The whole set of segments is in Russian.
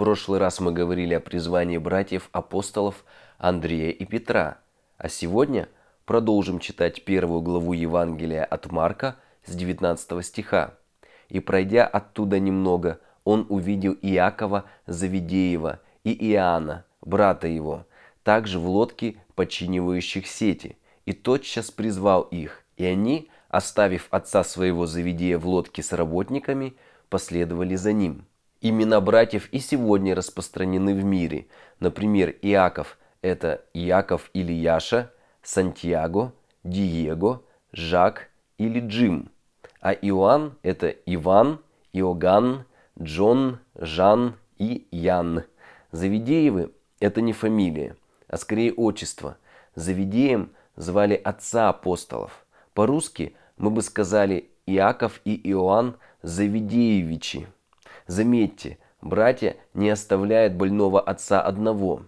прошлый раз мы говорили о призвании братьев-апостолов Андрея и Петра, а сегодня продолжим читать первую главу Евангелия от Марка с 19 стиха. «И пройдя оттуда немного, он увидел Иакова Завидеева и Иоанна, брата его, также в лодке, подчинивающих сети, и тотчас призвал их, и они, оставив отца своего Завидея в лодке с работниками, последовали за ним». Имена братьев и сегодня распространены в мире. Например, Иаков – это Иаков или Яша, Сантьяго, Диего, Жак или Джим. А Иоанн – это Иван, Иоганн, Джон, Жан и Ян. Завидеевы – это не фамилия, а скорее отчество. Завидеем звали отца апостолов. По-русски мы бы сказали Иаков и Иоанн Завидеевичи. Заметьте, братья не оставляют больного отца одного.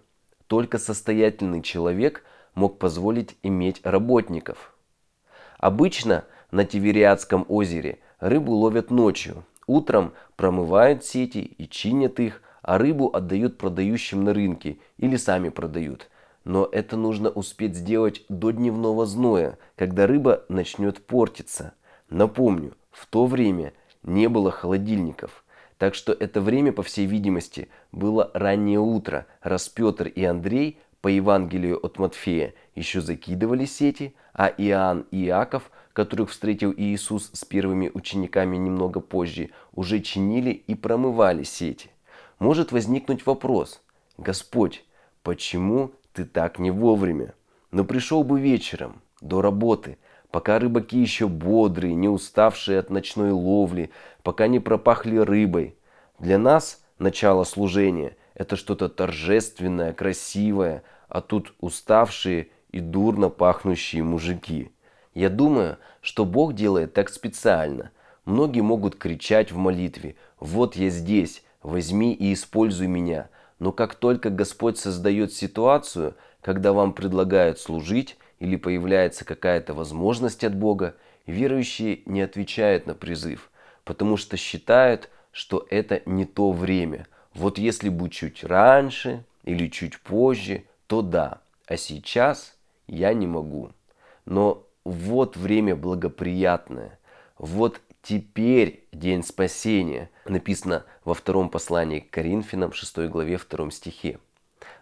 Только состоятельный человек мог позволить иметь работников. Обычно на Тивериадском озере рыбу ловят ночью. Утром промывают сети и чинят их, а рыбу отдают продающим на рынке или сами продают. Но это нужно успеть сделать до дневного зноя, когда рыба начнет портиться. Напомню, в то время не было холодильников – так что это время, по всей видимости, было раннее утро, раз Петр и Андрей по Евангелию от Матфея еще закидывали сети, а Иоанн и Иаков, которых встретил Иисус с первыми учениками немного позже, уже чинили и промывали сети. Может возникнуть вопрос, Господь, почему ты так не вовремя? Но пришел бы вечером, до работы, пока рыбаки еще бодрые, не уставшие от ночной ловли, пока не пропахли рыбой. Для нас начало служения – это что-то торжественное, красивое, а тут уставшие и дурно пахнущие мужики. Я думаю, что Бог делает так специально. Многие могут кричать в молитве «Вот я здесь, возьми и используй меня». Но как только Господь создает ситуацию, когда вам предлагают служить, или появляется какая-то возможность от Бога, верующие не отвечают на призыв, потому что считают, что это не то время. Вот если бы чуть раньше или чуть позже, то да, а сейчас я не могу. Но вот время благоприятное, вот теперь день спасения, написано во втором послании к Коринфянам, 6 главе, 2 стихе.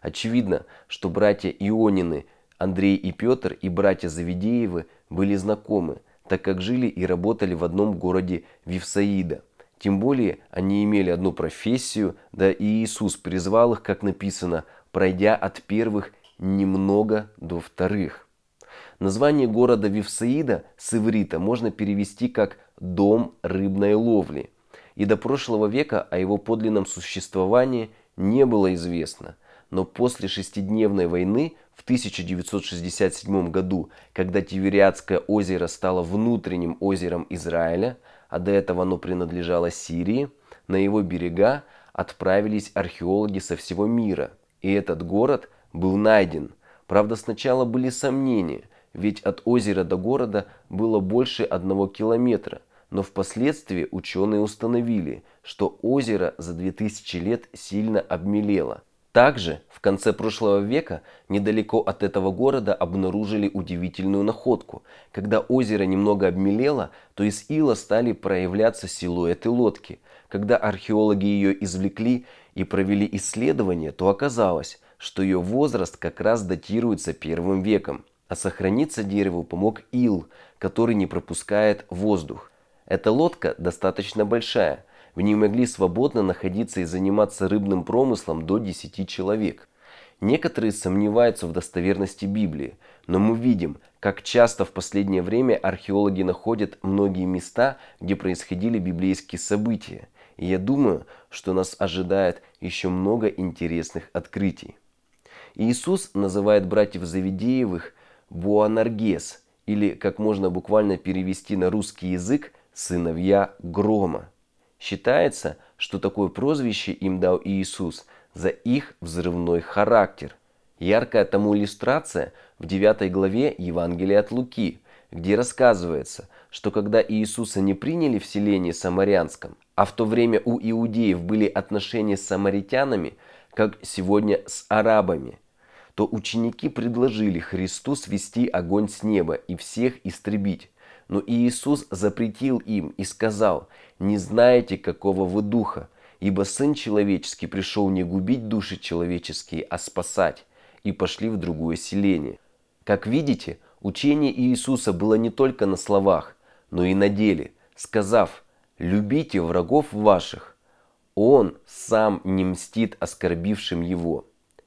Очевидно, что братья Ионины – Андрей и Петр и братья Завидеевы были знакомы, так как жили и работали в одном городе Вифсаида. Тем более они имели одну профессию, да и Иисус призвал их, как написано, пройдя от первых немного до вторых. Название города Вифсаида с иврита можно перевести как «дом рыбной ловли». И до прошлого века о его подлинном существовании не было известно. Но после шестидневной войны в 1967 году, когда Тивериадское озеро стало внутренним озером Израиля, а до этого оно принадлежало Сирии, на его берега отправились археологи со всего мира. И этот город был найден. Правда, сначала были сомнения, ведь от озера до города было больше одного километра. Но впоследствии ученые установили, что озеро за 2000 лет сильно обмелело – также в конце прошлого века недалеко от этого города обнаружили удивительную находку. Когда озеро немного обмелело, то из ила стали проявляться силуэты лодки. Когда археологи ее извлекли и провели исследование, то оказалось, что ее возраст как раз датируется первым веком. А сохраниться дереву помог ил, который не пропускает воздух. Эта лодка достаточно большая – в ней могли свободно находиться и заниматься рыбным промыслом до 10 человек. Некоторые сомневаются в достоверности Библии, но мы видим, как часто в последнее время археологи находят многие места, где происходили библейские события. И я думаю, что нас ожидает еще много интересных открытий. Иисус называет братьев Завидеевых Буанаргес, или, как можно буквально перевести на русский язык, сыновья грома. Считается, что такое прозвище им дал Иисус за их взрывной характер. Яркая тому иллюстрация в 9 главе Евангелия от Луки, где рассказывается, что когда Иисуса не приняли в селении Самарянском, а в то время у иудеев были отношения с самаритянами, как сегодня с арабами, то ученики предложили Христу свести огонь с неба и всех истребить. Но Иисус запретил им и сказал, «Не знаете, какого вы духа, ибо Сын Человеческий пришел не губить души человеческие, а спасать». И пошли в другое селение. Как видите, учение Иисуса было не только на словах, но и на деле, сказав «любите врагов ваших». Он сам не мстит оскорбившим его,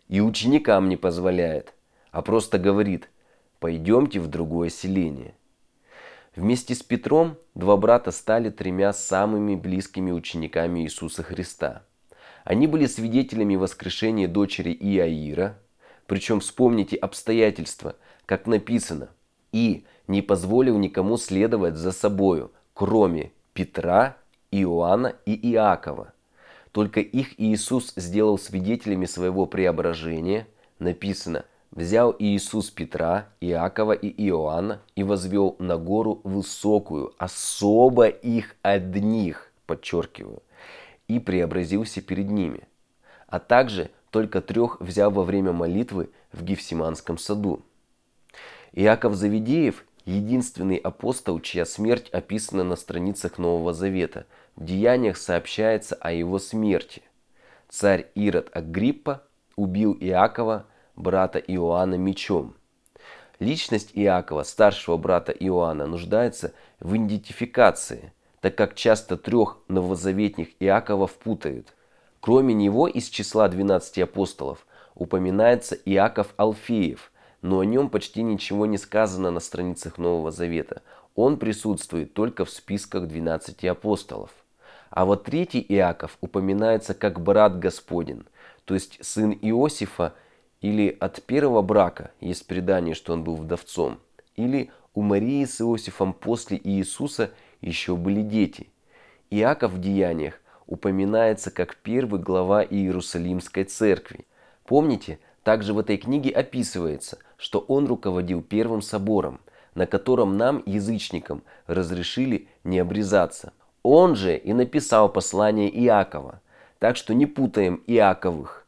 и ученикам не позволяет, а просто говорит «пойдемте в другое селение». Вместе с Петром два брата стали тремя самыми близкими учениками Иисуса Христа. Они были свидетелями воскрешения дочери Иаира, причем вспомните обстоятельства, как написано, и не позволил никому следовать за собою, кроме Петра, Иоанна и Иакова. Только их Иисус сделал свидетелями своего преображения, написано, взял Иисус Петра, Иакова и Иоанна и возвел на гору высокую, особо их одних, подчеркиваю, и преобразился перед ними. А также только трех взял во время молитвы в Гефсиманском саду. Иаков Завидеев – единственный апостол, чья смерть описана на страницах Нового Завета. В деяниях сообщается о его смерти. Царь Ирод Агриппа убил Иакова, брата Иоанна, мечом. Личность Иакова, старшего брата Иоанна, нуждается в идентификации, так как часто трех новозаветних Иаковов путают. Кроме него из числа 12 апостолов упоминается Иаков Алфеев – но о нем почти ничего не сказано на страницах Нового Завета. Он присутствует только в списках 12 апостолов. А вот третий Иаков упоминается как брат Господень, то есть сын Иосифа или от первого брака, есть предание, что он был вдовцом, или у Марии с Иосифом после Иисуса еще были дети. Иаков в Деяниях упоминается как первый глава Иерусалимской церкви. Помните, также в этой книге описывается, что он руководил первым собором, на котором нам, язычникам, разрешили не обрезаться. Он же и написал послание Иакова, так что не путаем Иаковых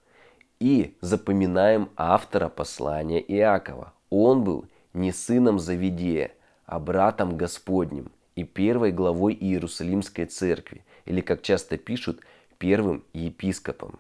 и запоминаем автора послания Иакова. Он был не сыном Завидея, а братом Господним и первой главой Иерусалимской церкви, или, как часто пишут, первым епископом.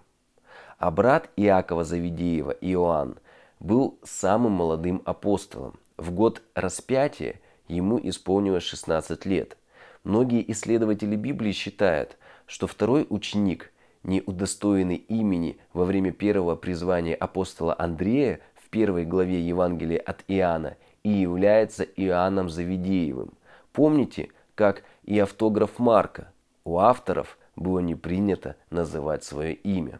А брат Иакова Завидеева, Иоанн, был самым молодым апостолом. В год распятия ему исполнилось 16 лет. Многие исследователи Библии считают, что второй ученик, не удостоенный имени во время первого призвания апостола Андрея в первой главе Евангелия от Иоанна, и является Иоанном Завидеевым. Помните, как и автограф Марка. У авторов было не принято называть свое имя.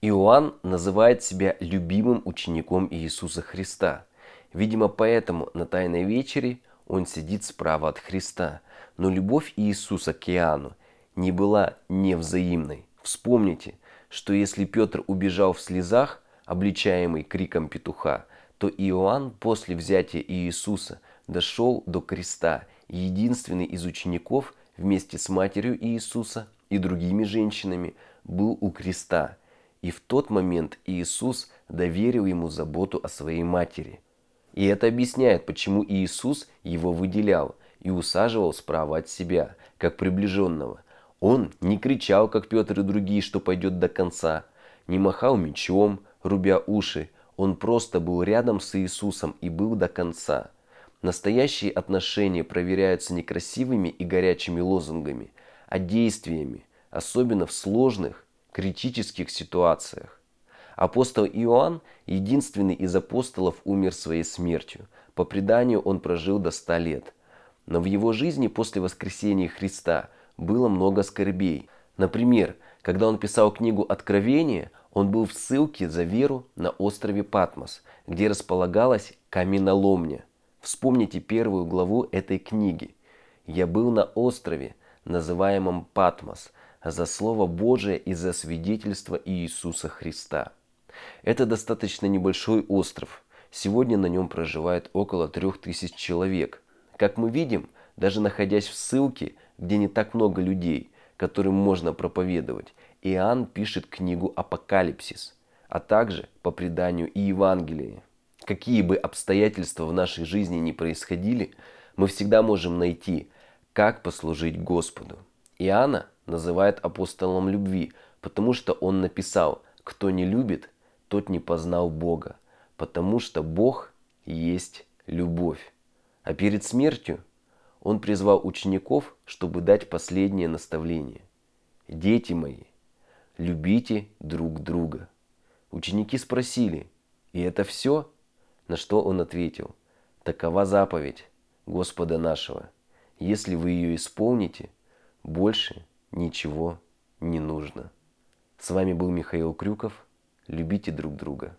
Иоанн называет себя любимым учеником Иисуса Христа. Видимо, поэтому на Тайной вечере он сидит справа от Христа. Но любовь Иисуса к Иоанну не была невзаимной. Вспомните, что если Петр убежал в слезах, обличаемый криком петуха, то Иоанн после взятия Иисуса дошел до креста, единственный из учеников вместе с матерью Иисуса и другими женщинами был у креста – и в тот момент Иисус доверил ему заботу о своей матери. И это объясняет, почему Иисус его выделял и усаживал справа от себя, как приближенного. Он не кричал, как Петр и другие, что пойдет до конца, не махал мечом, рубя уши. Он просто был рядом с Иисусом и был до конца. Настоящие отношения проверяются не красивыми и горячими лозунгами, а действиями, особенно в сложных критических ситуациях. Апостол Иоанн, единственный из апостолов, умер своей смертью. По преданию он прожил до 100 лет. Но в его жизни после воскресения Христа было много скорбей. Например, когда он писал книгу «Откровение», он был в ссылке за веру на острове Патмос, где располагалась каменоломня. Вспомните первую главу этой книги. «Я был на острове, называемом Патмос, за Слово Божие и за свидетельство Иисуса Христа. Это достаточно небольшой остров. Сегодня на нем проживает около трех тысяч человек. Как мы видим, даже находясь в ссылке, где не так много людей, которым можно проповедовать, Иоанн пишет книгу «Апокалипсис», а также, по преданию, и Евангелие. Какие бы обстоятельства в нашей жизни ни происходили, мы всегда можем найти, как послужить Господу. Иоанна называет апостолом любви, потому что он написал, кто не любит, тот не познал Бога, потому что Бог есть любовь. А перед смертью он призвал учеников, чтобы дать последнее наставление. «Дети мои, любите друг друга». Ученики спросили, «И это все?» На что он ответил, «Такова заповедь Господа нашего. Если вы ее исполните, больше ничего не нужно». С вами был Михаил Крюков. Любите друг друга.